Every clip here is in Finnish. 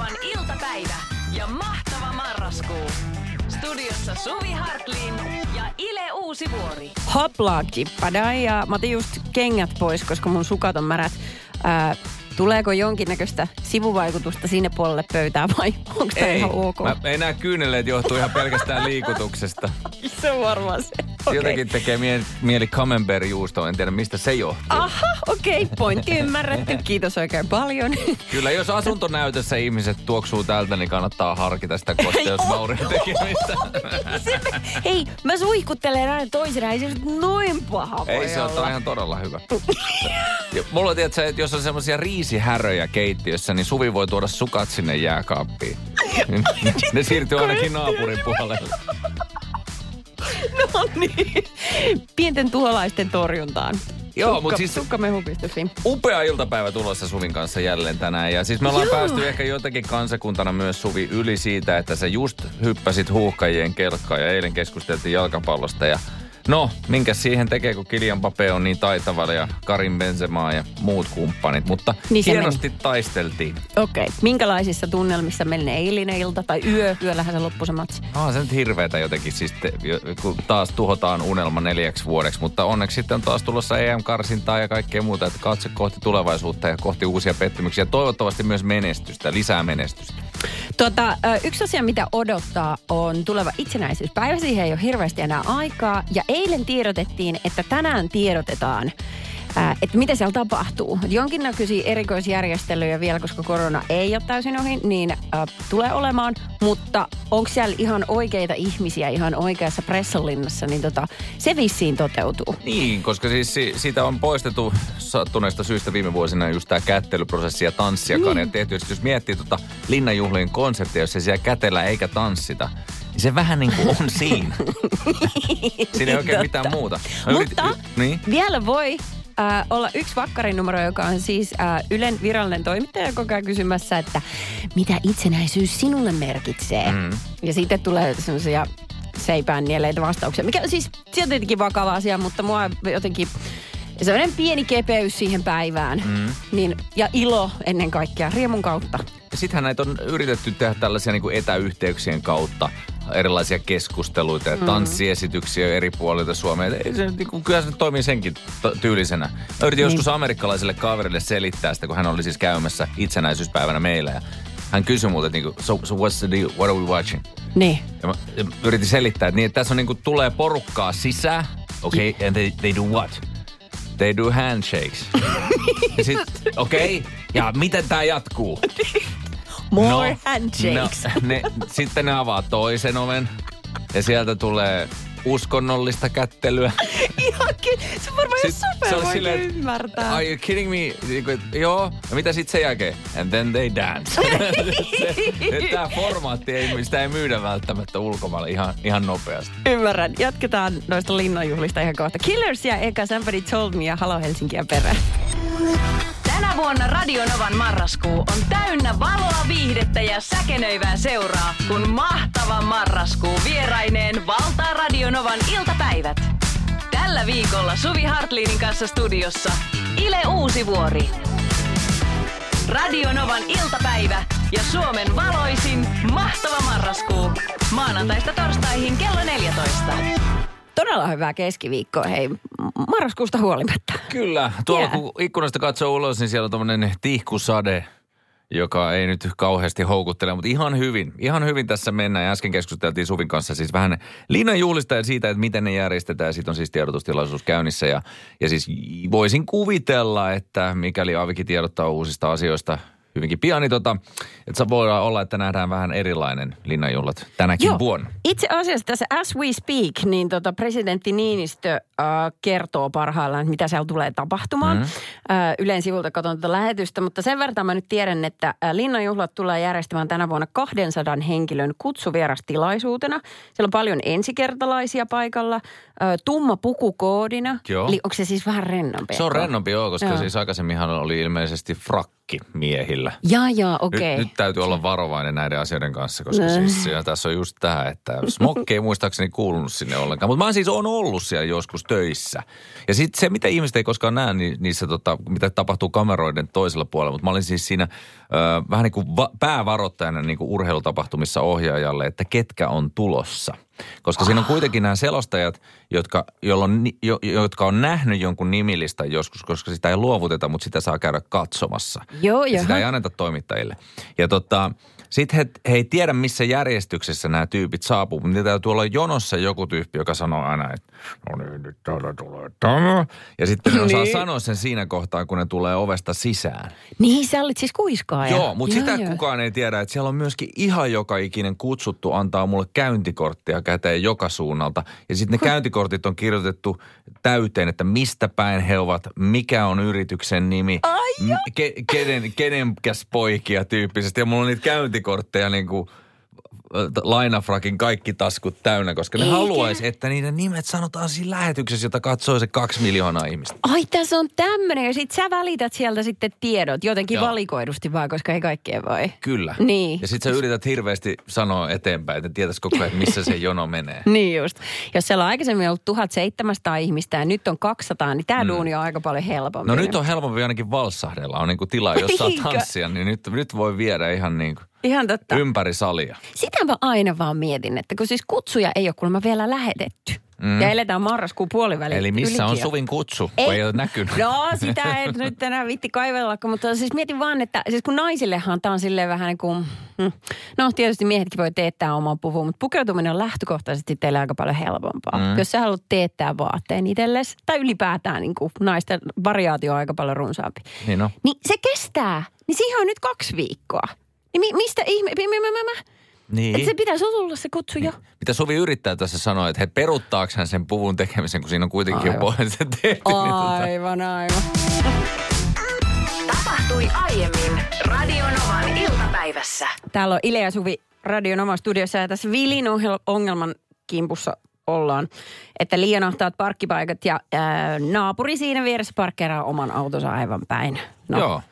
Radionovan iltapäivä ja mahtava marraskuu. Studiossa Suvi Hartlin ja Ile Uusivuori. Hoplaki, padai ja mä otin just kengät pois, koska mun sukat on märät. Ää, tuleeko jonkinnäköistä sivuvaikutusta sinne puolelle pöytää vai onko tämä Ei, ihan ok? mä enää kyyneleet johtuu ihan pelkästään liikutuksesta. Se on varmaan se. Okay. Jotenkin tekee mieli, mieli camembert-juustoa, en tiedä mistä se johtuu. Aha, okei, okay, pointti ymmärretty. Kiitos oikein paljon. Kyllä jos asuntonäytössä ihmiset tuoksuu tältä, niin kannattaa harkita sitä kosteusvaurin tekemistä. Hei, mä suihkuttelen aina toisena, ei se nyt noin paha Ei se ole ihan todella hyvä. Ja mulla tiedät että jos on semmoisia riisihäröjä keittiössä, niin Suvi voi tuoda sukat sinne jääkaappiin. ne siirtyy ainakin naapurin puolelle. No niin. Pienten tuholaisten torjuntaan. Joo, Sukka- mut siis- Sukkamehu.fi. Upea iltapäivä tulossa Suvin kanssa jälleen tänään. Ja siis me ollaan Joo. päästy ehkä jotenkin kansakuntana myös Suvi yli siitä, että sä just hyppäsit huuhkajien kelkkaan ja eilen keskusteltiin jalkapallosta. Ja no, minkä siihen tekee, kun Kilian Mbappé on niin taitava ja Karin Benzema ja muut kumppanit. Mutta Niin hienosti taisteltiin. Okei. Okay. Minkälaisissa tunnelmissa meni eilinen ilta tai yö? Yöllähän se loppui se matsi. Ah, se nyt hirveetä jotenkin, siis te, kun taas tuhotaan unelma neljäksi vuodeksi, mutta onneksi sitten on taas tulossa EM-karsintaa ja kaikkea muuta, että katse kohti tulevaisuutta ja kohti uusia pettymyksiä. Toivottavasti myös menestystä, lisää menestystä. Tota, yksi asia, mitä odottaa, on tuleva itsenäisyyspäivä. Siihen ei ole hirveästi enää aikaa. Ja eilen tiedotettiin, että tänään tiedotetaan, ää, että mitä siellä tapahtuu. Et Jonkinnäköisiä erikoisjärjestelyjä vielä, koska korona ei ole täysin ohi, niin ä, tulee olemaan. Mutta onko siellä ihan oikeita ihmisiä ihan oikeassa pressalinnassa, niin tota, se vissiin toteutuu. Niin, koska siis si- siitä on poistettu sattuneesta syystä viime vuosina just tämä kättelyprosessi ja tanssiakaan. Niin. Ja tietysti jos miettii tuota linnanjuhlien konseptia, jos se siellä kätellä eikä tanssita, niin se vähän niin kuin on siinä. siinä ei oikein mitään muuta. Mä Mutta yritin- niin? vielä voi äh, olla yksi vakkarinumero, joka on siis äh, Ylen virallinen toimittaja koko ajan kysymässä, että mitä itsenäisyys sinulle merkitsee. Mm. Ja sitten tulee semmoisia seipään nieleitä vastauksia, mikä siis se on tietenkin vakava asia, mutta mua jotenkin sellainen pieni kepeys siihen päivään. Mm. Niin, ja ilo ennen kaikkea, riemun kautta. Sittenhän näitä on yritetty tehdä tällaisia niin kuin etäyhteyksien kautta erilaisia keskusteluita ja tanssiesityksiä eri puolilta Suomea. Ei se, niin kuin, kyllä se toimii senkin t- tyylisenä. Mä yritin Niin. joskus amerikkalaiselle kaverille selittää sitä, kun hän oli siis käymässä itsenäisyyspäivänä meillä. Ja hän kysyi multa, että niin kuin, so, so what's the deal? What are we watching? Niin. Ja mä, ja mä yritin selittää, että, niin, että tässä on niin kuin, tulee porukkaa sisään. Okay, and they, they do what? They do handshakes. ja sit, okei, okay, ja miten tämä jatkuu? More handshakes. No, ne, sitten ne avaa toisen oven ja sieltä tulee uskonnollista kättelyä. Ihan ky- se on varmaan Sit super se silleen, ymmärtää. Are you kidding me? Niin kuin, joo. Ja mitä sitten sen jälkeen? And then they dance. Tämä formaatti, ei, sitä ei myydä välttämättä ulkomailla ihan, ihan nopeasti. Ymmärrän. Jatketaan noista linnanjuhlista ihan kohta. Killers ja eka Somebody Told Me ja Halo Helsinkiä perään. Tänä vuonna Radionovan marraskuu on täynnä valoa, viihdettä ja säkenöivää seuraa, kun mahtava marraskuu vieraineen valtaa Radionovan iltapäivät. Tällä viikolla Suvi Hartlinin kanssa studiossa Ile Uusivuori. Radionovan iltapäivä ja Suomen valoisin mahtava marraskuu. Maanantaista torstaihin kello 14. Todella hyvää keskiviikkoa, hei, marraskuusta huolimatta. Kyllä. Tuolla Yeah. kun ikkunasta katsoo ulos, niin siellä on tommonen tihkusade, joka ei nyt kauheasti houkuttele, mutta ihan hyvin. Ihan hyvin tässä mennään. Ja äsken keskusteltiin Suvin kanssa siis vähän linnan juhlista ja siitä, että miten ne järjestetään. Siitä on siis tiedotustilaisuus käynnissä. Ja, ja siis voisin kuvitella, että mikäli Avikin tiedottaa uusista asioista hyvinkin pian, niin tota, että se voi olla, että nähdään vähän erilainen linnanjuhlat tänäkin vuonna. Itse asiassa tässä As We Speak, niin tota presidentti Niinistö äh, kertoo parhaillaan, mitä siellä tulee tapahtumaan. Mm. Äh, Ylen sivulta katson tätä lähetystä, mutta sen verran mä nyt tiedän, että äh, linnanjuhlat tulee järjestämään tänä vuonna 200 henkilön kutsuvierastilaisuutena. Siellä on paljon ensikertalaisia paikalla, äh, tumma pukukoodina. Joo. Eli onko se siis vähän rennompi? Se on rennompi joo, koska Joo. siis aikaisemminhan oli ilmeisesti frakki miehillä. Jaa, jaa, okei. Nyt, nyt täytyy olla varovainen näiden asioiden kanssa, koska No. siis ja tässä on just tämä, että smokki ei muistaakseni kuulunut sinne ollenkaan. Mutta mä siis on ollut siellä joskus töissä. Ja sitten se, mitä ihmiset ei koskaan näe niin niissä, tota, mitä tapahtuu kameroiden toisella puolella. Mutta mä olin siis siinä ö, vähän niin kuin va- päävaroittajana niin kuin urheilutapahtumissa ohjaajalle, että ketkä on tulossa. Koska siinä on kuitenkin nämä selostajat, jotka, ni- jo, jotka on nähnyt jonkun nimilistä joskus, koska sitä ei luovuteta, mutta sitä saa käydä katsomassa. Joo, Ja sitä ei anneta toimittajille. Ja tota, sitten he, he ei tiedä, missä järjestyksessä nämä tyypit saapuu, mutta niitä täytyy olla jonossa joku tyyppi, joka sanoo aina, että no niin, nyt täällä tulee tämä. Ja sitten ne osaa Niin. sanoa sen siinä kohtaa, kun ne tulee ovesta sisään. Niin, sä olit siis kuiskaaja. Joo, mutta sitä joo. kukaan ei tiedä, että siellä on myöskin ihan joka ikinen kutsuttu antaa mulle käyntikorttia käteen joka suunnalta. Ja sitten ne käyntikortit on kirjoitettu täyteen, että mistä päin he ovat, mikä on yrityksen nimi, Ai m- ke, kenen, kenenkäs poikia tyyppisesti. Ja mulla on niitä käyntikortteja niin kuin lainafrakin kaikki taskut täynnä, koska ne Eikä. haluaisi, että niiden nimet sanotaan siinä lähetyksessä, jota katsoo se kaksi miljoonaa ihmistä. Ai, tässä on tämmöinen. Ja sit sä välität sieltä sitten tiedot jotenkin Joo. valikoidusti vaan, koska ei kaikkea voi. Kyllä. Niin. Ja sitten sä yrität hirveästi sanoa eteenpäin, että tietäisi koko ajan, missä se jono menee. Niin just. Jos siellä on aikaisemmin ollut 1700 ihmistä ja nyt on 200, niin tämä mm. duuni on aika paljon helpompi. No nyt on helpompi ainakin valssahdella. On niinku tilaa, jos saa tanssia, niin nyt, nyt voi viedä ihan niinku Ihan totta. ympäri salia. Sitä mä aina vaan mietin, että kun siis kutsuja ei ole kuulemma vielä lähetetty. Mm. Ja eletään marraskuun puoliväli. Eli missä on ylikin. Suvin kutsu, kun ei ole näkynyt. No sitä ei nyt tänään vitti kaivella, mutta siis mietin vaan, että siis kun naisillehan tämä on silleen vähän niin kuin, mm, no tietysti miehetkin voi teettää oman puvun, mutta pukeutuminen on lähtökohtaisesti teille aika paljon helpompaa. Mm. Jos sä haluat teettää vaatteen itsellesi, tai ylipäätään niin kuin naisten variaatio on aika paljon runsaampi. Niin on. Niin se kestää, niin siihen on nyt kaksi viikkoa. Niin mi- mistä ihme, mi- mi- mi- mi- mi- Niin. että se pitäisi tulla se kutsu jo. Mitä Suvi yrittää tässä sanoa, että he peruttaako hän sen puvun tekemisen, kun siinä on kuitenkin jo Aivan. puolen se tehty. Niin tota, Aivan, aivan. Tapahtui aiemmin Radionovan iltapäivässä. Täällä on Ile ja Suvi radion omassa studiossa ja tässä Vilin ongelman kimpussa ollaan. Että liian ahtaat parkkipaikat ja ää, naapuri siinä vieressä parkkeeraa oman autonsa aivan päin. No, Joo.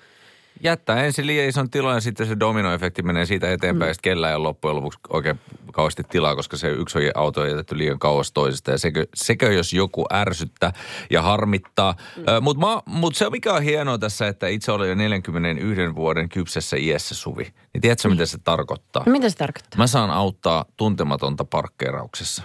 Jättää ensin liian ison tilan ja sitten se dominoefekti menee siitä eteenpäin. Mm. Sitten kellään ei ole loppujen lopuksi oikein kauheasti tilaa, koska se yksi auto on jätetty liian kauas toisesta. Ja sekö, sekö jos joku ärsyttää ja harmittaa. Mm. Mutta mut se mikä on hienoa tässä, että itse olen jo 41 vuoden kypsessä iässä Suvi. Niin tiedätkö, mitä se tarkoittaa? No, mitä se tarkoittaa? Mä saan auttaa tuntematonta parkkeerauksessa.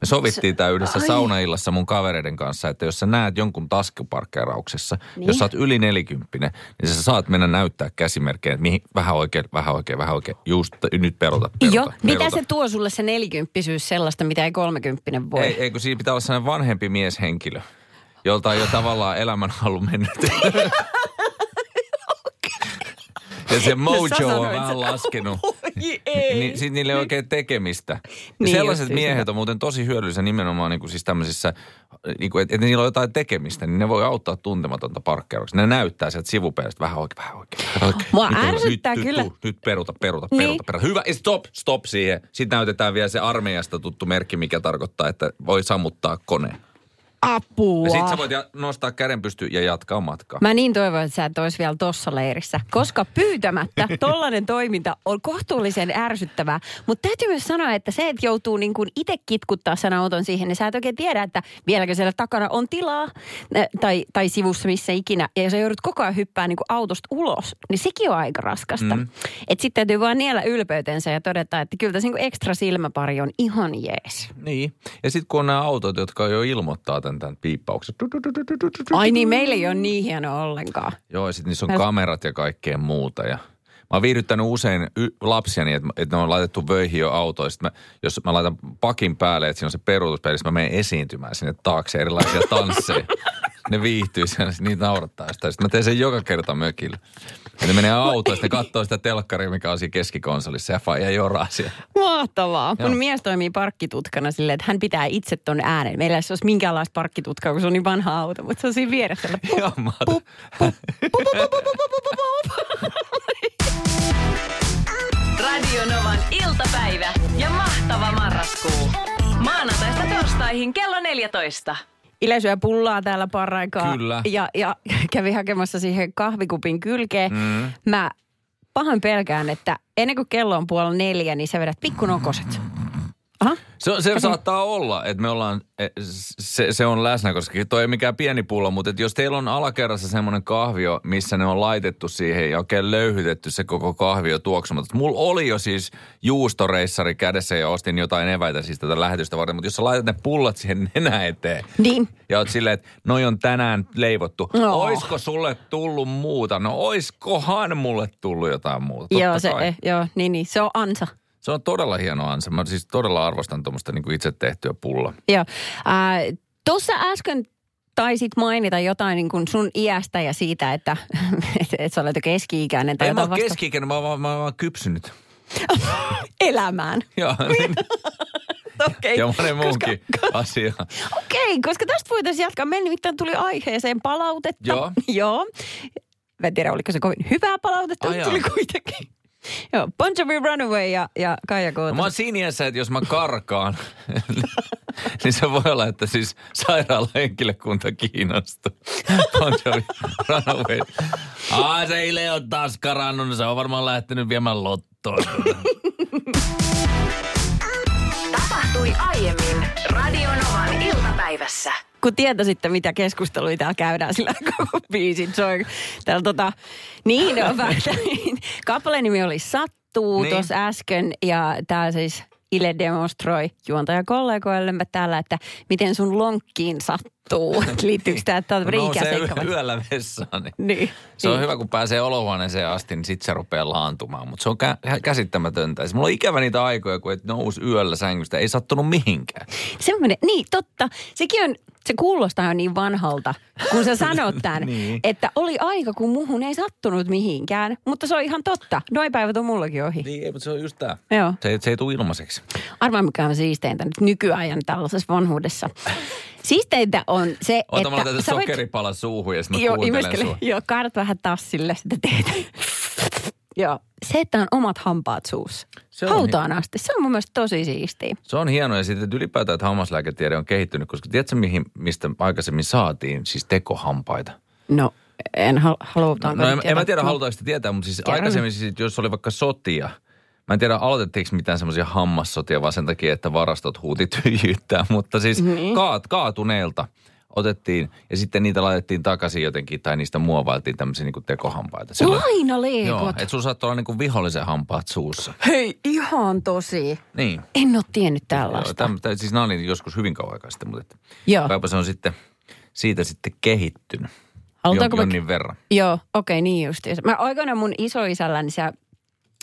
Me sovittiin tämä yhdessä ai. saunaillassa mun kavereiden kanssa, että jos sä näet jonkun taskuparkkeerauksessa, niin. Jos sä oot yli nelikymppinen, niin sä saat mennä näyttää käsimerkkejä, että mihin, vähän oikein, vähän oikein, vähän oikein, just nyt peruta, peruta, Joo, mitä se tuo sulle se nelikymppisyys sellaista, mitä ei kolmekymppinen voi? Ei, ei, kun siinä pitää olla sellainen vanhempi mieshenkilö, jolta on jo tavallaan elämänhalu mennyt. Ja se mojo on sanoit vähän laskenut. Oi, ei. Niin, sit niillä ei oikein tekemistä. Niin Niin Sellaiset justiinsa. miehet on muuten tosi hyödyllisiä nimenomaan niin kuin siis tämmöisissä, niin kuin, että, niillä on jotain tekemistä, niin ne voi auttaa tuntematonta parkkeerauksia. Ne näyttää sieltä sivupeilistä vähän oikein, vähän oikein. Oikein. Mua nyt, on- ärsyttää nyt, kyllä- Nyt, nyt peruta, peruta, Niin. peruta, peruta. Hyvä, stop, stop siihen. Sitten näytetään vielä se armeijasta tuttu merkki, mikä tarkoittaa, että voi sammuttaa koneen. Apua. Ja sitten sä voit ja- nostaa käden pystyyn ja jatkaa matkaa. Mä niin toivon, että sä et olisi vielä tossa leirissä, koska pyytämättä tollainen toiminta on kohtuullisen ärsyttävää. Mutta täytyy myös sanoa, että se, että joutuu niin kuin itse kitkuttaa sen auton siihen, niin sä et oikein tiedä, että vieläkö siellä takana on tilaa äh, tai, tai sivussa missä ikinä. Ja jos sä joudut koko ajan hyppää niin kuin autosta ulos, niin sekin on aika raskasta. Mm. Että sitten täytyy vaan niellä ylpeytensä ja todeta, että kyllä tässä niin kuin ekstra silmäpari on ihan jees. Niin. Ja sitten kun on nämä autot, jotka jo ilmoittaa tämän, tämän piippauksen. Ai niin, meillä ei ole niin hieno ollenkaan. Joo, ja sitten niissä on Mä- kamerat ja kaikkea muuta. Ja mä oon viihdyttänyt usein y- lapsiani, että, että ne on laitettu vöihin jo autoon. Sitten mä, jos mä laitan pakin päälle, että siinä on se peruutuspeili, sitten mä menen esiintymään sinne taakse erilaisia tansseja. ne viihtyy siellä, niitä naurattaa sitä. Sitten mä teen sen joka kerta mökillä. Ja ne menee autoon, sitten katsoo sitä telkkaria, mikä on siinä keskikonsolissa ja faija joraa siellä. Mahtavaa. Joo. Mun mies toimii parkkitutkana silleen, että hän pitää itse ton äänen. Meillä ei olisi minkäänlaista parkkitutkaa, kun se on niin vanha auto, mutta se on siinä vieressä. Pup, Joo, mä Radio Novan iltapäivä ja mahtava marraskuu. Maanantaista torstaihin kello 14. Yleisöä pullaa täällä paraikaa. Kyllä. Ja, ja kävi hakemassa siihen kahvikupin kylkeen. Mm. Mä pahoin pelkään, että ennen kuin kello on puoli neljä, niin sä vedät pikkunokoset. Aha. Se, se saattaa olla, että me ollaan, e, se, se on läsnä, koska toi ei mikään pieni pullo, mutta että jos teillä on alakerrassa semmoinen kahvio, missä ne on laitettu siihen ja oikein löyhytetty se koko kahvio tuoksumatta. Mulla oli jo siis juustoreissari kädessä ja ostin jotain eväitä siis tätä lähetystä varten, mutta jos sä laitat ne pullat siihen nenä eteen. Niin. Ja oot silleen, että noi on tänään leivottu. No. Oisko sulle tullut muuta? No oiskohan mulle tullut jotain muuta? Totta joo, se, eh, joo, niin, niin, se on ansa. Se on todella hieno ansa. Mä siis todella arvostan tuommoista niin itse tehtyä pullaa. Joo. Äh, Tuossa äsken taisit mainita jotain niin kuin sun iästä ja siitä, että et, et sä olet jo keski-ikäinen tai Ei mä oon vasta- keski mä, oon mä, oon kypsynyt. elämään. Joo, niin. Okei. ja monen muunkin Koska, asia. okei, koska tästä voitaisiin jatkaa. Me nimittäin tuli aiheeseen palautetta. Joo. Joo. Mä en tiedä, oliko se kovin hyvää palautetta, mutta tuli kuitenkin. Joo, Bon Jovi Runaway ja, ja Kaija No, Koota. mä oon siinä iässä, että jos mä karkaan, niin se voi olla, että siis sairaalahenkilökunta kiinnostuu. Bon Jovi, Runaway. Aa, se ei ole taas karannut, no se on varmaan lähtenyt viemään lottoa. Tapahtui aiemmin Radionovan iltapäivässä. Kun tietäisitte, mitä keskusteluja täällä käydään sillä koko biisin soi. Täällä tota, niin on fakta. Kappaleen nimi oli Sattuu niin. tuossa äsken ja tää siis Ile demonstroi juontajakollegoillemme täällä, että miten sun lonkkiin sattuu. Liittyykö tämä, että on ikäseikka vai? yöllä vessaan, niin Niin. Se on niin. hyvä, kun pääsee olohuoneeseen asti, niin sitten se rupeaa laantumaan. Mutta se on kä- käsittämätöntä. Siis mulla on ikävä niitä aikoja, kun et nousi yöllä sängystä. Ei sattunut mihinkään. Semmoinen, niin totta. Sekin on, se kuulostaa jo niin vanhalta, kun sä sanot tämän, Niin. että oli aika, kun muhun ei sattunut mihinkään. Mutta se on ihan totta. Noin päivät on mullakin ohi. Niin, ei, mutta se on just tää. Joo. Se, se ei tule ilmaiseksi. Arvaa mikä on siisteintä nyt nykyajan tällaisessa vanhuudessa. Siisteintä on se, Ota, että... laitan sä voit- sokeripala suuhun ja sitten mä Joo, kuuntelen sua. Joo, kaadat vähän tassille, sitä teet. Joo. Se, että on omat hampaat suussa. Se on Hautaan asti. Se on mun mielestä tosi siistiä. Se on hienoa ja sitten ylipäätään, että hammaslääketiede on kehittynyt, koska tiedätkö mihin, mistä aikaisemmin saatiin siis tekohampaita? No, en hal- halutaanko No en, nyt en mä tiedä, halutaanko sitä tietää, mutta siis Kerro aikaisemmin siis, jos oli vaikka sotia, Mä en tiedä, aloitettiinko mitään semmoisia hammassotia, vaan sen takia, että varastot huuti tyhjyyttää. Mutta siis Niin. kaat, kaatuneelta otettiin ja sitten niitä laitettiin takaisin jotenkin tai niistä muovailtiin tämmöisiä niin tekohampaita. Silloin- Laina Joo, leikot. että sulla saattoi olla niin kuin vihollisen hampaat suussa. Hei, ihan tosi. Niin. En ole tiennyt Joo, tällaista. täm, täm, siis nämä oli joskus hyvin kauan aikaa sitten, mutta että Joo. kaipa se on sitten siitä sitten kehittynyt. Halutaanko Jon, me- jonnin verran. Joo, okei, okay, niin justiinsa. Mä aikoinaan mun isoisällä, niin se,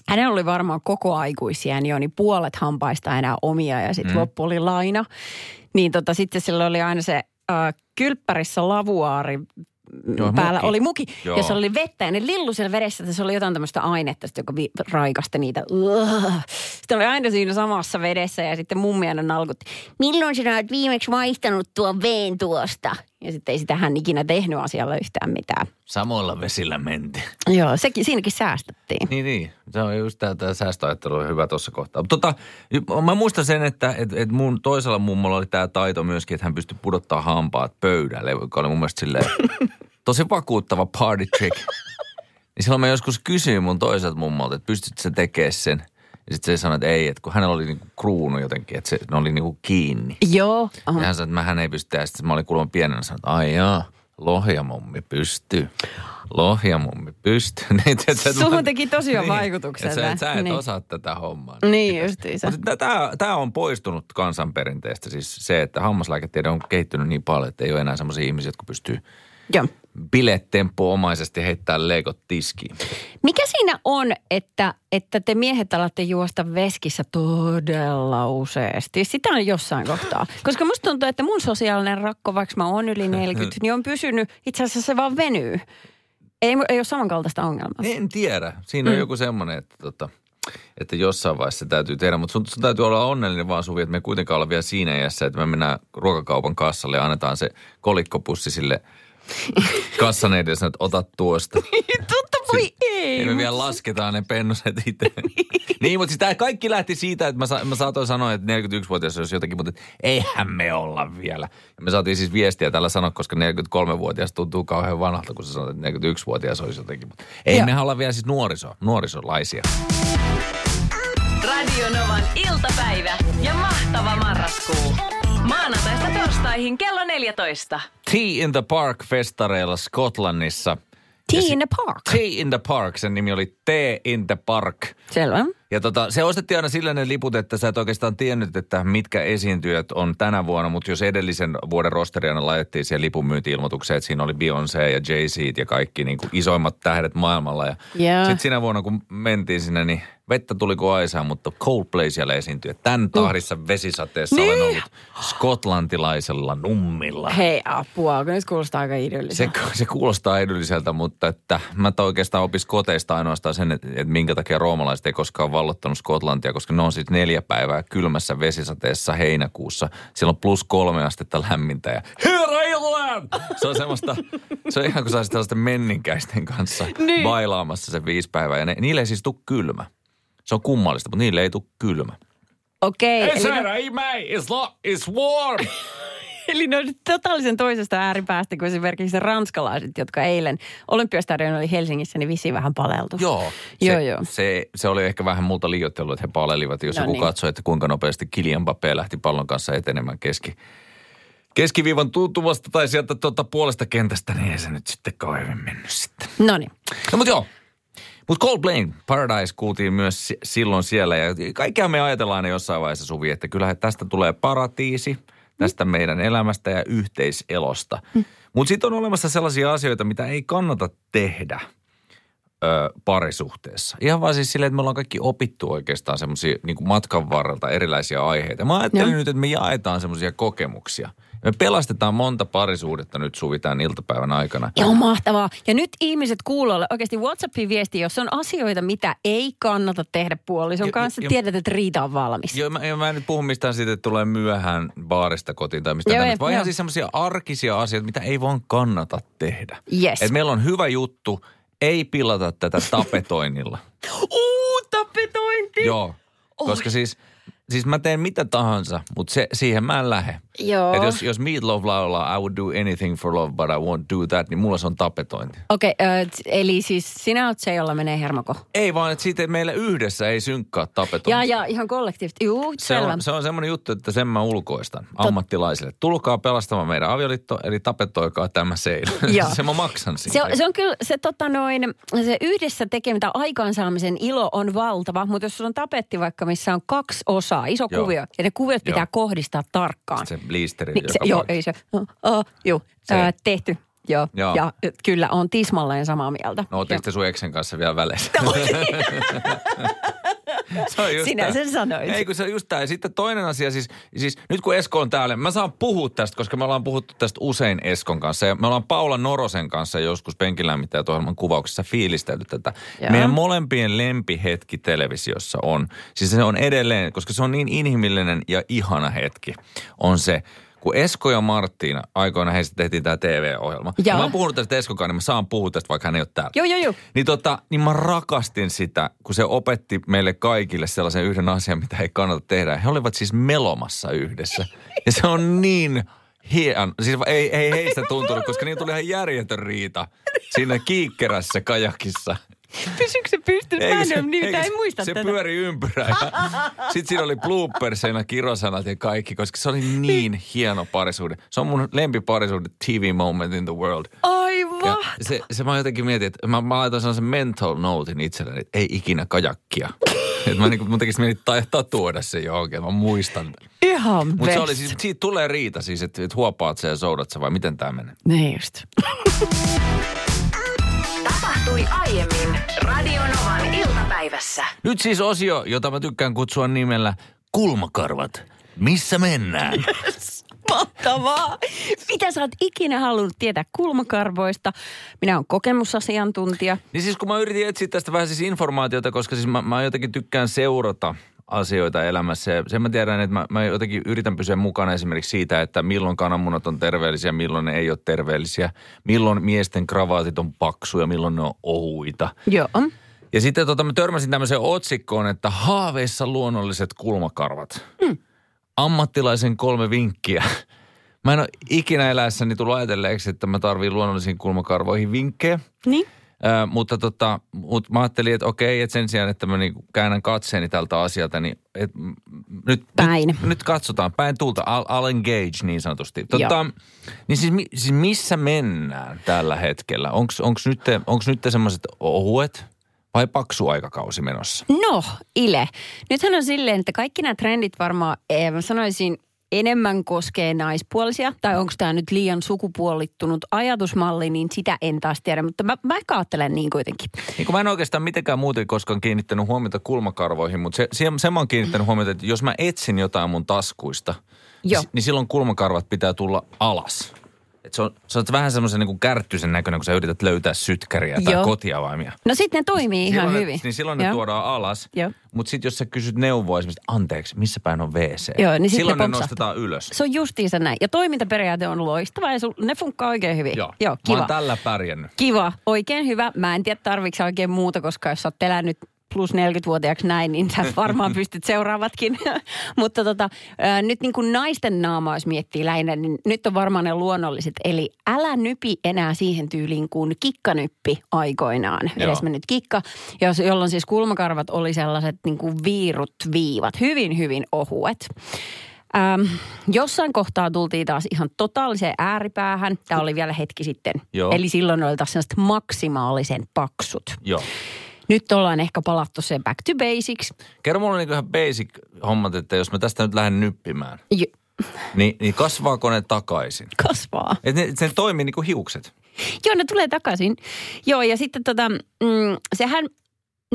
hänellä oli varmaan koko aikuisia, niin, jo, niin puolet hampaista enää omia ja sitten mm. loppu oli laina. Niin tota, sitten sillä oli aina se äh, kylppärissä lavuaari Joo, päällä muki. oli muki, Joo. ja se oli vettä ja ne lillu siellä vedessä, että se oli jotain tämmöistä ainetta, joka vi- raikasti niitä. Sitten oli aina siinä samassa vedessä ja sitten mummi aina nalkutti, milloin sinä olet viimeksi vaihtanut tuon veen tuosta? Ja sitten ei sitä hän ikinä tehnyt asialla yhtään mitään. Samoilla vesillä mentiin. Joo, sekin, siinäkin säästettiin. Niin, niin. Se on just tämä, tämä säästöajattelu on hyvä tuossa kohtaa. Mutta tota, mä muistan sen, että et, et mun toisella mummolla oli tämä taito myöskin, että hän pystyi pudottaa hampaat pöydälle, joka oli mun mielestä silleen tosi vakuuttava party trick. Niin silloin mä joskus kysyin mun toiselta mummolta, että pystytkö sä tekemään sen? Ja sitten se sanoi, että ei, että kun hänellä oli niinku kruunu jotenkin, että se, ne oli niinku kiinni. Joo. Ja Aha. hän sanoi, että mä hän ei pysty tehdä. Sitten mä olin kuulemma pienenä sanonut, että ai jaa, lohjamummi pystyy. Lohjamummi pystyy. Niin, että Suhun teki tosiaan vaikutuksen Että sä, et, sä et niin. osaa tätä hommaa. Niin justiinsa. Tämä, tämä on poistunut kansanperinteestä. Siis se, että hammaslääketiede on kehittynyt niin paljon, että ei ole enää sellaisia ihmisiä, jotka pystyy Joo. Bilettempo-omaisesti heittämään leikot tiskiin. Mikä siinä on, että, että te miehet alatte juosta veskissä todella useasti? Sitä on jossain kohtaa. Koska musta tuntuu, että mun sosiaalinen rakko, vaikka mä oon yli 40, niin on pysynyt, itse asiassa se vaan venyy. Ei, ei ole samankaltaista ongelmaa. En tiedä. Siinä on Mm. joku semmoinen, että, tota, että jossain vaiheessa se täytyy tehdä. Mutta sun, sun täytyy olla onnellinen vaan Suvi, että me ei kuitenkaan olla vielä siinä iässä, että me mennään ruokakaupan kassalle ja annetaan se kolikkopussi sille kassan edessä, että ota tuosta. Totta voi ei. Ei me vielä lasketaan ne pennuset itse. niin, mutta siis tämä kaikki lähti siitä, että mä, sa- mä saatoin sanoa, että 41-vuotias olisi jotakin, mutta eihän me olla vielä. Ja me saatiin siis viestiä tällä sanoa, koska 43-vuotias tuntuu kauhean vanhalta, kun sä sanot, että 41-vuotias olisi jotenkin. Mutta ei Joo. me olla vielä siis nuoriso, nuorisolaisia. Radio Novan iltapäivä ja mahtava marraskuu. Maanantaista torstaihin kello 14. Tea in the Park festareilla Skotlannissa. Tea si- in the Park. Tea in the Park, sen nimi oli Tea in the Park. Selvä. Ja tota, se ostettiin aina sillä ne liput, että sä et oikeastaan tiennyt, että mitkä esiintyjät on tänä vuonna, mutta jos edellisen vuoden rosteri aina laitettiin siihen lipun myynti-ilmoitukseen, että siinä oli Beyoncé ja Jay-Z ja kaikki niin kuin isoimmat tähdet maailmalla. Ja Joo. sitten sinä vuonna, kun mentiin sinne, niin vettä tuli kuin aisaa, mutta Coldplay siellä esiintyi. Tämän tahdissa vesisateessa Niin. olen ollut skotlantilaisella nummilla. Hei apua, kun nyt kuulostaa aika idylliseltä. Se, se kuulostaa edulliselta, mutta että mä oikeastaan opis koteista ainoastaan sen, että, että minkä takia roomalaiset ei koskaan vallottanut Skotlantia, koska ne on siis neljä päivää kylmässä vesisateessa heinäkuussa. Siellä on plus kolme astetta lämmintä ja Here I am! Se on semmoista, se on ihan kuin saisit tällaisten menninkäisten kanssa Niin. bailaamassa se viisi päivää. Ja ne, niille ei siis tule kylmä. Se on kummallista, mutta niille ei tule kylmä. Okei, Ei eli, Sarah, ei May, it's, lo- it's warm! eli ne on totaalisen toisesta ääripäästä kuin esimerkiksi se ranskalaiset, jotka eilen Olympiastadion oli Helsingissä, niin vissiin vähän paleltu. Joo. Joo, se, joo. Se, se oli ehkä vähän multa liioittelua, että he palelivat. Jos No joku niin. katsoi, että kuinka nopeasti Kylian Mbappé lähti pallon kanssa etenemään keski, keskiviivan tuntumasta tai sieltä tuota puolesta kentästä, niin ei se nyt sitten kauhean mennyt sitten. No niin. No mutta joo. Mutta Coldplay Paradise kuultiin myös si- silloin siellä ja kaikkea me ajatellaan aina jossain vaiheessa Suvi, että kyllähän tästä tulee paratiisi, tästä meidän elämästä ja yhteiselosta. Mutta sitten on olemassa sellaisia asioita, mitä ei kannata tehdä ö, parisuhteessa. Ihan vaan siis silleen, että me ollaan kaikki opittu oikeastaan semmoisia niin matkan varrelta erilaisia aiheita. Mä ajattelin Joo. nyt, että me jaetaan semmoisia kokemuksia. Me pelastetaan monta parisuhdetta nyt Suvi tämän iltapäivän aikana. Joo, mahtavaa. Ja nyt ihmiset kuulolle oikeasti WhatsAppin viesti, jos on asioita, mitä ei kannata tehdä puolison Jo- kanssa, jo- tiedät, että riita on valmis. Joo, mä, mä en nyt puhu mistään siitä, että tulee myöhään baarista kotiin tai mistään Joo, tämmöistä, vaan ihan siis semmoisia arkisia asioita, mitä ei vaan kannata tehdä. Yes. Et meillä on hyvä juttu, ei pilata tätä tapetoinnilla. Uu, tapetointi! Joo, koska siis, siis mä teen mitä tahansa, mutta se, siihen mä en lähde. Joo. Et jos, jos Meatloaf laulaa I would do anything for love, but I won't do that, niin mulla se on tapetointi. Okei, okay, äh, eli siis sinä oot se, jolla menee hermoko. Ei vaan, että siitä meillä yhdessä ei synkkaa tapetointi. Ja, ja ihan kollektiivisesti. Juu, Se selvä. on, se on semmoinen juttu, että sen mä ulkoistan ammattilaisille. Tulkaa pelastamaan meidän avioliitto, eli tapetoikaa tämä seillä. Joo. se mä maksan siitä. Se on, se on kyllä, se, tota noin, se yhdessä tekemistä aikaansaamisen ilo on valtava, mutta jos sulla on tapetti vaikka, missä on kaksi osaa, iso Joo. kuvio, ja ne kuviot pitää Joo. kohdistaa tarkkaan. Se blisteri. Niin, se, joo, ei se, oh, oh, joo, Se. Ää, tehty. Joo. Joo. ja kyllä on tismalleen samaa mieltä. No ootteko te sun eksen kanssa vielä väleissä? se on just Sinä tää. sen sanoit. Ei kun se on just tämä. Ja sitten toinen asia, siis, siis nyt kun Esko on täällä, mä saan puhua tästä, koska me ollaan puhuttu tästä usein Eskon kanssa. Ja me ollaan Paula Norosen kanssa joskus penkilämmittäjät ohjelman kuvauksessa fiilistelty tätä. Joo. Meidän molempien lempihetki televisiossa on, siis se on edelleen, koska se on niin inhimillinen ja ihana hetki, on se, kun Esko ja Marttiina, aikoina heistä tehtiin tämä TV-ohjelma. Ja mä oon puhunut tästä Eskonkaan, niin mä saan puhua tästä, vaikka hän ei ole täällä. Joo, joo, joo. Niin, tota, niin mä rakastin sitä, kun se opetti meille kaikille sellaisen yhden asian, mitä ei kannata tehdä. He olivat siis melomassa yhdessä. Ja se on niin hieno. Siis ei, ei heistä tuntunut, koska niin tuli ihan järjetön riita siinä kiikkerässä kajakissa. Pysyykö se pystyssä? Mä en se- nimittäin en muista Se tätä. pyöri ympyrää. Sitten siinä oli bloopersina kirosanat ja kaikki, koska se oli niin hieno parisuhde. Se on mun lempiparisuhde TV moment in the world. Ja Aivan. se, se mä jotenkin mietin, että mä, mä laitoin sellaisen mental notein itselleni, että ei ikinä kajakkia. että mä niinku, mun tekisi mieli ta- tatuoida se johonkin, mä muistan. Ihan Mutta se oli siis, siitä tulee riita siis, että, että huopaat se ja soudat se vai miten tämä menee? Niin just. Tapahtui aiemmin Radionovan iltapäivässä. Nyt siis osio, jota mä tykkään kutsua nimellä Kulmakarvat. Missä mennään? Mahtavaa. Mitä sä oot ikinä halunnut tietää kulmakarvoista? Minä olen kokemusasiantuntija. Niin siis kun mä yritin etsiä tästä vähän siis informaatiota, koska siis mä, mä jotenkin tykkään seurata asioita elämässä. Ja sen mä tiedän, että mä, mä jotenkin yritän pysyä mukana esimerkiksi siitä, että milloin kananmunat on terveellisiä, milloin ne ei ole terveellisiä. Milloin miesten kravaatit on paksuja, milloin ne on ohuita. Joo. Ja sitten tota, mä törmäsin tämmöiseen otsikkoon, että haaveissa luonnolliset kulmakarvat. Mm. Ammattilaisen kolme vinkkiä. Mä en ole ikinä eläessäni tullut ajatelleeksi, että mä tarviin luonnollisiin kulmakarvoihin vinkkejä. Niin? Ö, mutta tota, mut mä ajattelin, että okei, että sen sijaan, että mä niinku käännän katseeni tältä asialta, niin et, nyt, Päin. Nyt, nyt katsotaan, päin tulta, I'll, I'll engage niin sanotusti. Tota, niin siis, siis missä mennään tällä hetkellä? Onko nyt, onks nyt semmoiset ohuet vai paksu aikakausi menossa? No, Ile. Nythän on silleen, että kaikki nämä trendit varmaan, eh, mä sanoisin, enemmän koskee naispuolisia, tai onko tämä nyt liian sukupuolittunut ajatusmalli, niin sitä en taas tiedä, mutta mä, mä ehkä ajattelen niin kuitenkin. Niin kun mä en oikeastaan mitenkään muuten koskaan kiinnittänyt huomiota kulmakarvoihin, mutta se, se, se mä oon kiinnittänyt huomiota, että jos mä etsin jotain mun taskuista, Joo. niin silloin kulmakarvat pitää tulla alas. Et se on, se on vähän semmoisen niin kärttyisen näköinen, kun sä yrität löytää sytkäriä tai Joo. kotiavaimia. No sitten ne toimii ihan silloin hyvin. Ne, niin silloin ne Joo. tuodaan alas. Mutta sitten jos sä kysyt neuvoa esimerkiksi, anteeksi, missä päin on WC? Joo, niin silloin ne ne, nostetaan ylös. Se on justiinsa näin. Ja toimintaperiaate on loistava ja sul, ne funkkaa oikein hyvin. Joo, Joo mä kiva. oon tällä pärjännyt. Kiva, oikein hyvä. Mä en tiedä tarvitse oikein muuta, koska jos sä oot elänyt plus 40-vuotiaaksi näin, niin sä varmaan pystyt seuraavatkin. Mutta tota, ää, nyt niin kuin naisten naama, jos miettii lähinnä, niin nyt on varmaan ne luonnolliset. Eli älä nypi enää siihen tyyliin kuin kikkanyppi aikoinaan. Joo. Edesmennyt kikka, jos, jolloin siis kulmakarvat oli sellaiset niin kuin viirut viivat, hyvin hyvin ohuet. Ähm, jossain kohtaa tultiin taas ihan totaaliseen ääripäähän. Tämä oli vielä hetki sitten. Joo. Eli silloin oli taas maksimaalisen paksut. Joo. Nyt ollaan ehkä palattu se back to basics. Kerro mulle niin ihan basic hommat, että jos mä tästä nyt lähden nyppimään, Jo, niin, niin kasvaako ne takaisin? kasvaa. Että ne, se toimii niin kuin hiukset. Joo, ne tulee takaisin. Joo, ja sitten tota, mm, sehän,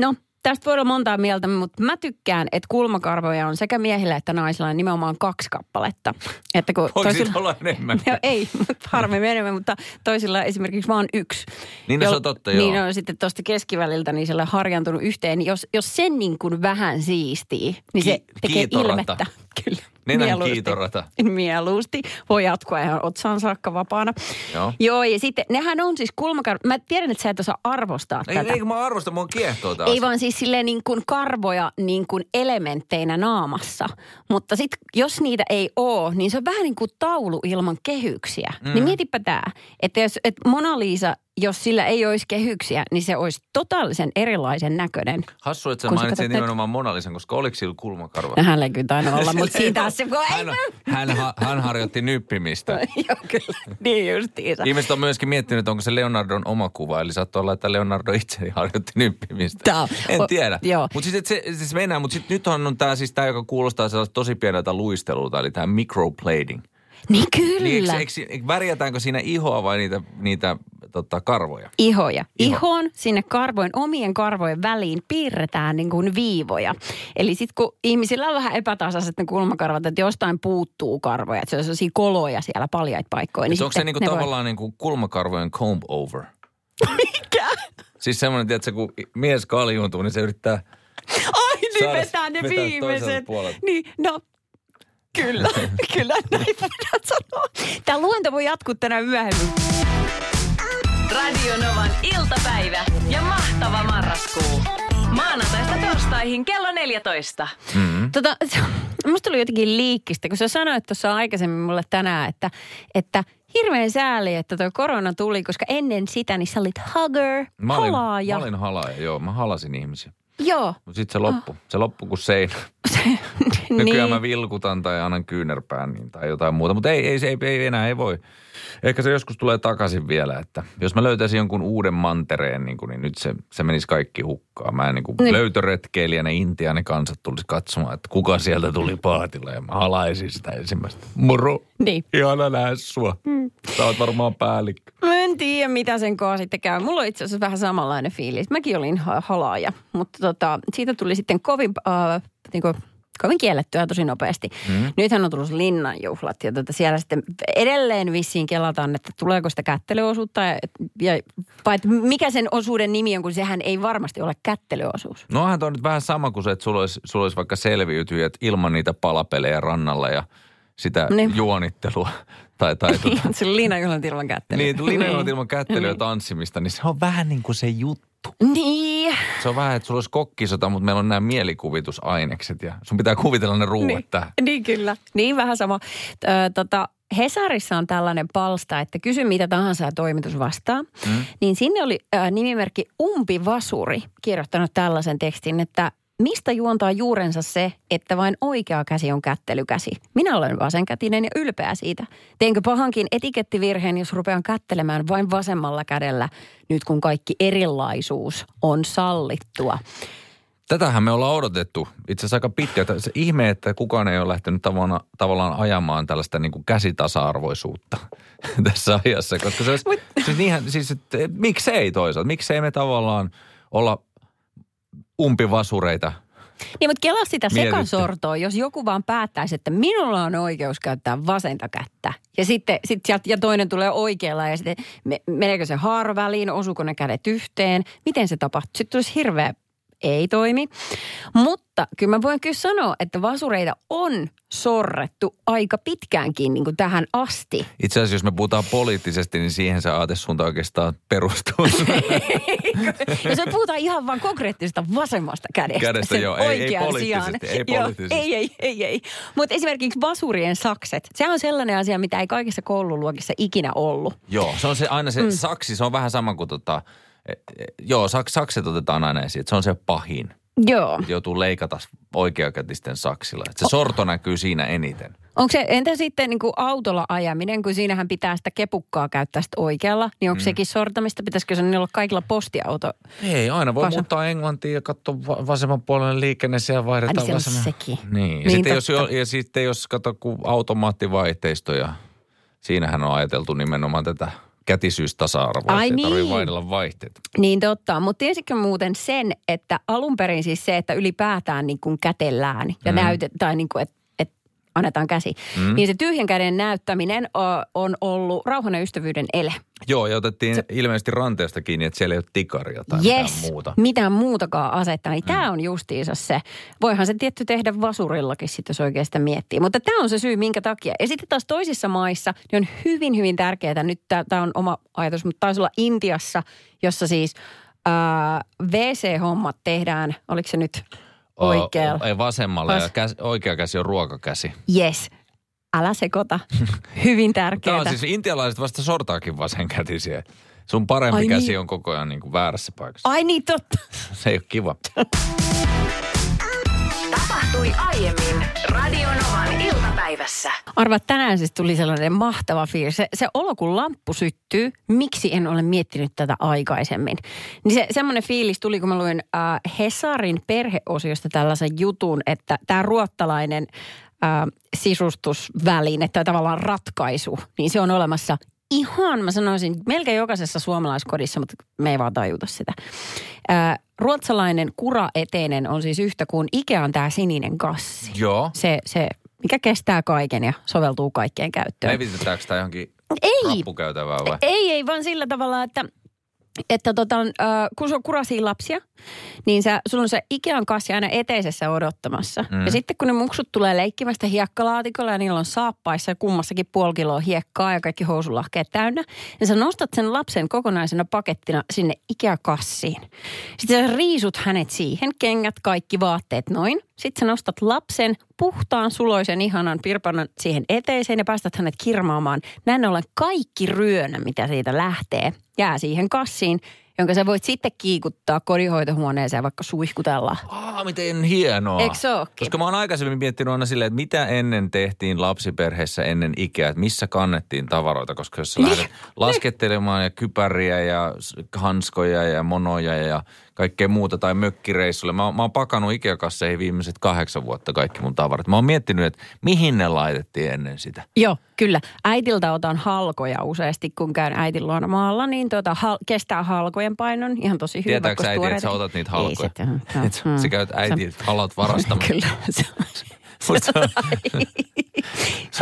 no tästä voi olla montaa mieltä, mutta mä tykkään, että kulmakarvoja on sekä miehillä että naisilla nimenomaan kaksi kappaletta. Että kun siitä olla enemmän? No ei, mutta harvemmin enemmän, mutta toisilla esimerkiksi vaan yksi. Niin, no se Jol- on totta, joo. Niin on sitten tuosta keskiväliltä niin sillä harjantunut yhteen. Niin Jos, jos sen niin kuin vähän siistii, niin se Ki- tekee kiitorata. ilmettä. Kyllä. Nenän mieluusti. kiitorata. Mieluusti. Voi jatkua ihan otsaan saakka vapaana. Joo. Joo, ja sitten nehän on siis kulmakarvoja. Mä tiedän, että sä et osaa arvostaa Ei, tätä. ei, kun mä arvostan, mua kiehtoo taas. Ei vaan siis silleen niin kuin karvoja niin kuin elementteinä naamassa. Mutta sitten jos niitä ei ole, niin se on vähän niin kuin taulu ilman kehyksiä. Mm. Niin mietipä tämä, että jos et Mona Lisa, jos sillä ei olisi kehyksiä, niin se olisi totaalisen erilaisen näköinen. Hassu, että sä mainitsit nimenomaan Monalisan, koska oliko sillä kulmakarva? No hänellä kyllä tainnut olla, mutta siitä ole. se... Kun hän, hän, hän, harjoitti nyppimistä. Joo, kyllä. Niin justiinsa. Ihmiset on myöskin miettinyt, onko se Leonardon oma kuva, eli saattoi olla, että Leonardo itse harjoitti nyppimistä. Tää en o- tiedä. Mutta sitten se, siis mennään, mutta sitten nyt on tämä siis tämä, joka kuulostaa sellaista tosi pieneltä luistelulta, eli tämä microplating. Niin kyllä. Niin eikö, eikö, värjätäänkö siinä ihoa vai niitä, niitä tota, karvoja? Ihoja. Iho. Ihoon sinne karvojen, omien karvojen väliin piirretään niin kuin viivoja. Eli sitten kun ihmisillä on vähän epätasaiset ne kulmakarvat, että jostain puuttuu karvoja, että se on sellaisia koloja siellä paljaita paikkoja. Niin onko se sitten niinku ne voi- tavallaan niinku kulmakarvojen comb over? Mikä? Siis semmoinen, tiedätkö, kun mies kaljuuntuu, niin se yrittää... Ai niin vetää ne viimeiset. Niin, no kyllä, kyllä näin voidaan sanoa. Tämä luento voi jatkuu tänään myöhemmin. Radio Novan iltapäivä ja mahtava marraskuu. Maanantaista torstaihin kello 14. Mm-hmm. Tota, musta tuli jotenkin liikkistä, kun sä sanoit tuossa aikaisemmin mulle tänään, että, että hirveän sääli, että tuo korona tuli, koska ennen sitä niin sä olit hugger, Mä olin, halaaja. mä olin halaaja, joo. Mä halasin ihmisiä. Joo. Mutta sitten se loppu. Se loppu kuin seinä. Nykyään niin. mä vilkutan tai annan kyynärpään niin, tai jotain muuta. Mutta ei, ei, se ei, ei, enää ei voi. Ehkä se joskus tulee takaisin vielä, että jos mä löytäisin jonkun uuden mantereen, niin, kuin, niin nyt se, se menisi kaikki hukkaan. Mä en niin kuin Niin. löytöretkeilijä, ne intiaani kansat tulisi katsomaan, että kuka sieltä tuli paatilla ja mä halaisin sitä ensimmäistä. Moro, Niin. ihana nähdä sua. Sä oot varmaan päällikkö. En tiedä, mitä sen kanssa sitten käy. Mulla on itse asiassa vähän samanlainen fiilis. Mäkin olin ha- halaaja, mutta tota, siitä tuli sitten kovin, äh, niin kuin, kovin kiellettyä tosi nopeasti. Mm. Nythän on tullut linnanjuhlat ja tota, siellä sitten edelleen vissiin kelataan, että tuleeko sitä kättelyosuutta ja, ja vai mikä sen osuuden nimi on, kun sehän ei varmasti ole kättelyosuus. No onhan toi nyt vähän sama kuin se, että sulla olisi, sulla olisi vaikka selviytyjät ilman niitä palapelejä rannalla ja sitä Niin. juonittelua. Tai, tai tuota, se linnanjuhlat ilman kättelyä. niin, linjoilla ilman kättelyä ja tanssimista, niin se on vähän niin kuin se juttu. Niin. Se on vähän, että sulla olisi kokkisota, mutta meillä on nämä mielikuvitusainekset ja sun pitää kuvitella ne ruuat Niin. tähän. Niin kyllä. Niin vähän sama. Ö, tota, Hesarissa on tällainen palsta, että kysy mitä tahansa ja toimitus vastaa. Mm. Niin sinne oli äh, nimimerkki Umpivasuri kirjoittanut tällaisen tekstin, että mistä juontaa juurensa se, että vain oikea käsi on kättelykäsi? Minä olen vasenkätinen ja ylpeä siitä. Teenkö pahankin etikettivirheen, jos rupean kättelemään vain vasemmalla kädellä, nyt kun kaikki erilaisuus on sallittua? Tätähän me ollaan odotettu itse asiassa aika pitkä. Se ihme, että kukaan ei ole lähtenyt tavallaan, tavallaan ajamaan tällaista niin kuin käsitasa-arvoisuutta tässä ajassa. Koska se olisi, siis, niinhän, siis että, miksei toisaalta? Miksei me tavallaan olla umpivasureita niin, mutta kelaa sitä sekasortoa, jos joku vaan päättäisi, että minulla on oikeus käyttää vasenta kättä. Ja sitten sit sieltä, ja toinen tulee oikealla ja sitten meneekö se haaro väliin, osuuko ne kädet yhteen, miten se tapahtuu. Sitten tulisi hirveä ei toimi. Mutta kyllä mä voin kyllä sanoa, että vasureita on sorrettu aika pitkäänkin niin kuin tähän asti. Itse asiassa jos me puhutaan poliittisesti, niin siihen se aatesuunta oikeastaan perustuu. jos me puhutaan ihan vain konkreettisesta vasemmasta kädestä. Kädestä joo, ei, ei poliittisesti. Ei, poliittisesti. Joo, ei, ei, ei, ei. Mutta esimerkiksi vasurien sakset, se on sellainen asia, mitä ei kaikissa koululuokissa ikinä ollut. Joo, se on se aina se mm. saksi, se on vähän sama kuin tota, E, joo, saks, sakset otetaan aina esiin, se on se pahin. Joo. Joutuu leikata oikeakätisten saksilla. Et se sorto näkyy siinä eniten. Onko se, entä sitten niin kuin autolla ajaminen, kun siinähän pitää sitä kepukkaa käyttää sitä oikealla, niin onko mm. sekin sortamista? Pitäisikö se olla kaikilla postiauto? Ei, aina voi Vasa. muuttaa englantiin ja katsoa vasemman puolen liikenne, siellä vaihdetaan Ai, vasemman. sekin. Niin, ja, niin sitten jos, ja sitten jos kato, kun automaattivaihteisto ja siinähän on ajateltu nimenomaan tätä kätisyys tasa-arvoa. Ai niin. tarvitse vaihdella vaihteita. Niin totta, mutta tiesitkö muuten sen, että alun perin siis se, että ylipäätään niin kuin kätellään ja mm. näytet, tai niin kuin, että annetaan käsi. Mm. Niin se tyhjän käden näyttäminen on ollut rauhan ja ystävyyden ele. Joo, ja otettiin se, ilmeisesti ranteesta kiinni, että siellä ei ole tikaria tai yes, mitään muuta. mitään muutakaan asetta. Niin mm. tämä on justiinsa se. Voihan se tietty tehdä vasurillakin sitten, jos oikein sitä miettii. Mutta tämä on se syy, minkä takia. Ja sitten taas toisissa maissa niin on hyvin, hyvin tärkeää. Nyt tämä on oma ajatus, mutta taisi olla Intiassa, jossa siis äh, WC-hommat tehdään, oliko se nyt oikealla? Ei vasemmalla Vas- ja käs, oikea käsi on ruokakäsi. Yes. Älä sekoita. Hyvin tärkeää. Tämä on siis intialaiset vasta sortaakin vasenkätisiä. Sun parempi Ai käsi niin. on koko ajan niin kuin väärässä paikassa. Ai niin, totta. Se ei ole kiva. Tapahtui aiemmin Radionovan iltapäivässä. Arva, tänään siis tuli sellainen mahtava fiilis. Se, se olo, kun lamppu syttyy, miksi en ole miettinyt tätä aikaisemmin. Niin se semmoinen fiilis tuli, kun mä luin äh, Hesarin perheosiosta tällaisen jutun, että tämä ruottalainen äh, sisustusväline tai tavallaan ratkaisu, niin se on olemassa ihan, mä sanoisin, melkein jokaisessa suomalaiskodissa, mutta me ei vaan tajuta sitä. Ää, ruotsalainen kura-eteinen on siis yhtä kuin Ikean tämä sininen kassi. Joo. Se, se, mikä kestää kaiken ja soveltuu kaikkeen käyttöön. Levitetäänkö tämä johonkin ei, vai? Ei, ei, vaan sillä tavalla, että – että tota, äh, kun sulla on kurasia lapsia, niin sä, sulla on se Ikean kassi aina eteisessä odottamassa. Mm. Ja sitten kun ne muksut tulee leikkimästä hiekkalaatikolla ja niillä on saappaissa kummassakin puoli kiloa hiekkaa ja kaikki housulahkeet täynnä, niin sä nostat sen lapsen kokonaisena pakettina sinne Ikea-kassiin. Sitten sä riisut hänet siihen, kengät, kaikki vaatteet noin. Sitten sä nostat lapsen puhtaan, suloisen, ihanan pirpanan siihen eteiseen ja päästät hänet kirmaamaan. Näin ollen kaikki ryönä, mitä siitä lähtee, jää siihen kassiin, jonka sä voit sitten kiikuttaa kodinhoitohuoneeseen vaikka suihkutella. Aa, miten hienoa. Eikö se Koska mä oon aikaisemmin miettinyt aina silleen, että mitä ennen tehtiin lapsiperheessä ennen ikää, että missä kannettiin tavaroita, koska jos sä niin. lähdet laskettelemaan ja kypäriä ja hanskoja ja monoja ja kaikkea muuta tai mökkireissulle. Mä, mä oon pakannut Ikea-kasseihin viimeiset kahdeksan vuotta kaikki mun tavarat. Mä oon miettinyt, että mihin ne laitettiin ennen sitä. Joo, kyllä. Äitiltä otan halkoja useasti, kun käyn äitin luona maalla, niin tuota, hal- kestää halkojen painon ihan tosi hyvin. Tietääkö äiti, että sä otat niitä halkoja? Ei sitten. No, no, sä käyt äiti halat varastamaan. kyllä. Se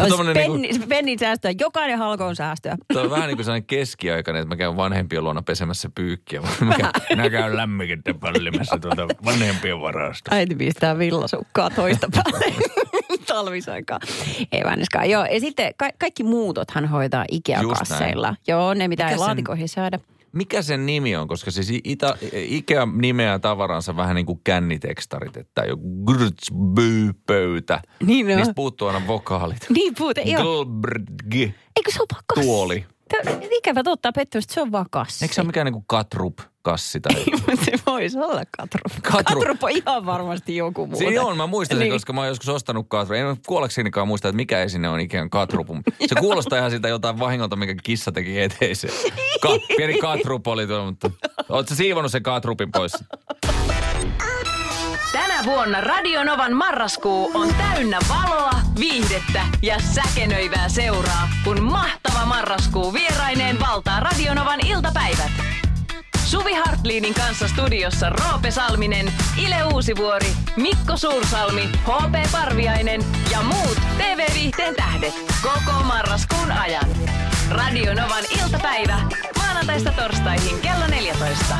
on, se on penni, niinku, pennin säästöä. Jokainen halko on säästöä. Tuo on vähän niin kuin sellainen keskiaikainen, että mä käyn vanhempien luona pesemässä pyykkiä. Mä käyn, minä käyn lämmikettä pällimässä tuota vanhempien varasta. Äiti pistää villasukkaa toista päälle talvisaikaa. Ei vanneskaan. Joo, ja sitten ka- kaikki muutothan hoitaa Ikea-kasseilla. Joo, ne mitä ei laatikoihin saada. Mikä sen nimi on, koska siis Ita, Ikea nimeää tavaransa vähän niin kuin kännitekstarit, että joku grtsby-pöytä. Niin on. Niistä puuttuu aina vokaalit. Niin puute, joo. Glbrg, Eikö se ole vaan kassi? tuoli. Tää- Ikävä totta pettymistä, se on vaan kassi. Eikö se ole mikään niin kuin katrup kassi tai... Mutta se voisi olla katrup. Katrup. Katrup on ihan varmasti joku muu. Siinä on, mä muistan sen, Niin. koska mä oon joskus ostanut katru. En kuoleksenikaan muista, että mikä esine on ikään katrupum. Se kuulostaa ihan siltä jotain vahingolta, mikä kissa teki eteiseen. Ka- pieni katrup oli tuo, mutta oot sä siivonut sen katrupin pois? Tänä vuonna Radionovan marraskuu on täynnä valoa, viihdettä ja säkenöivää seuraa, kun mahtava marraskuu vieraineen valtaa Radionovan iltapäivät. Suvi Hartliinin kanssa studiossa Roope Salminen, Ile Uusivuori, Mikko Suursalmi, HP Parviainen ja muut TV-viihteen tähdet koko marraskuun ajan. Radionovan iltapäivä maanantaista torstaihin kello 14.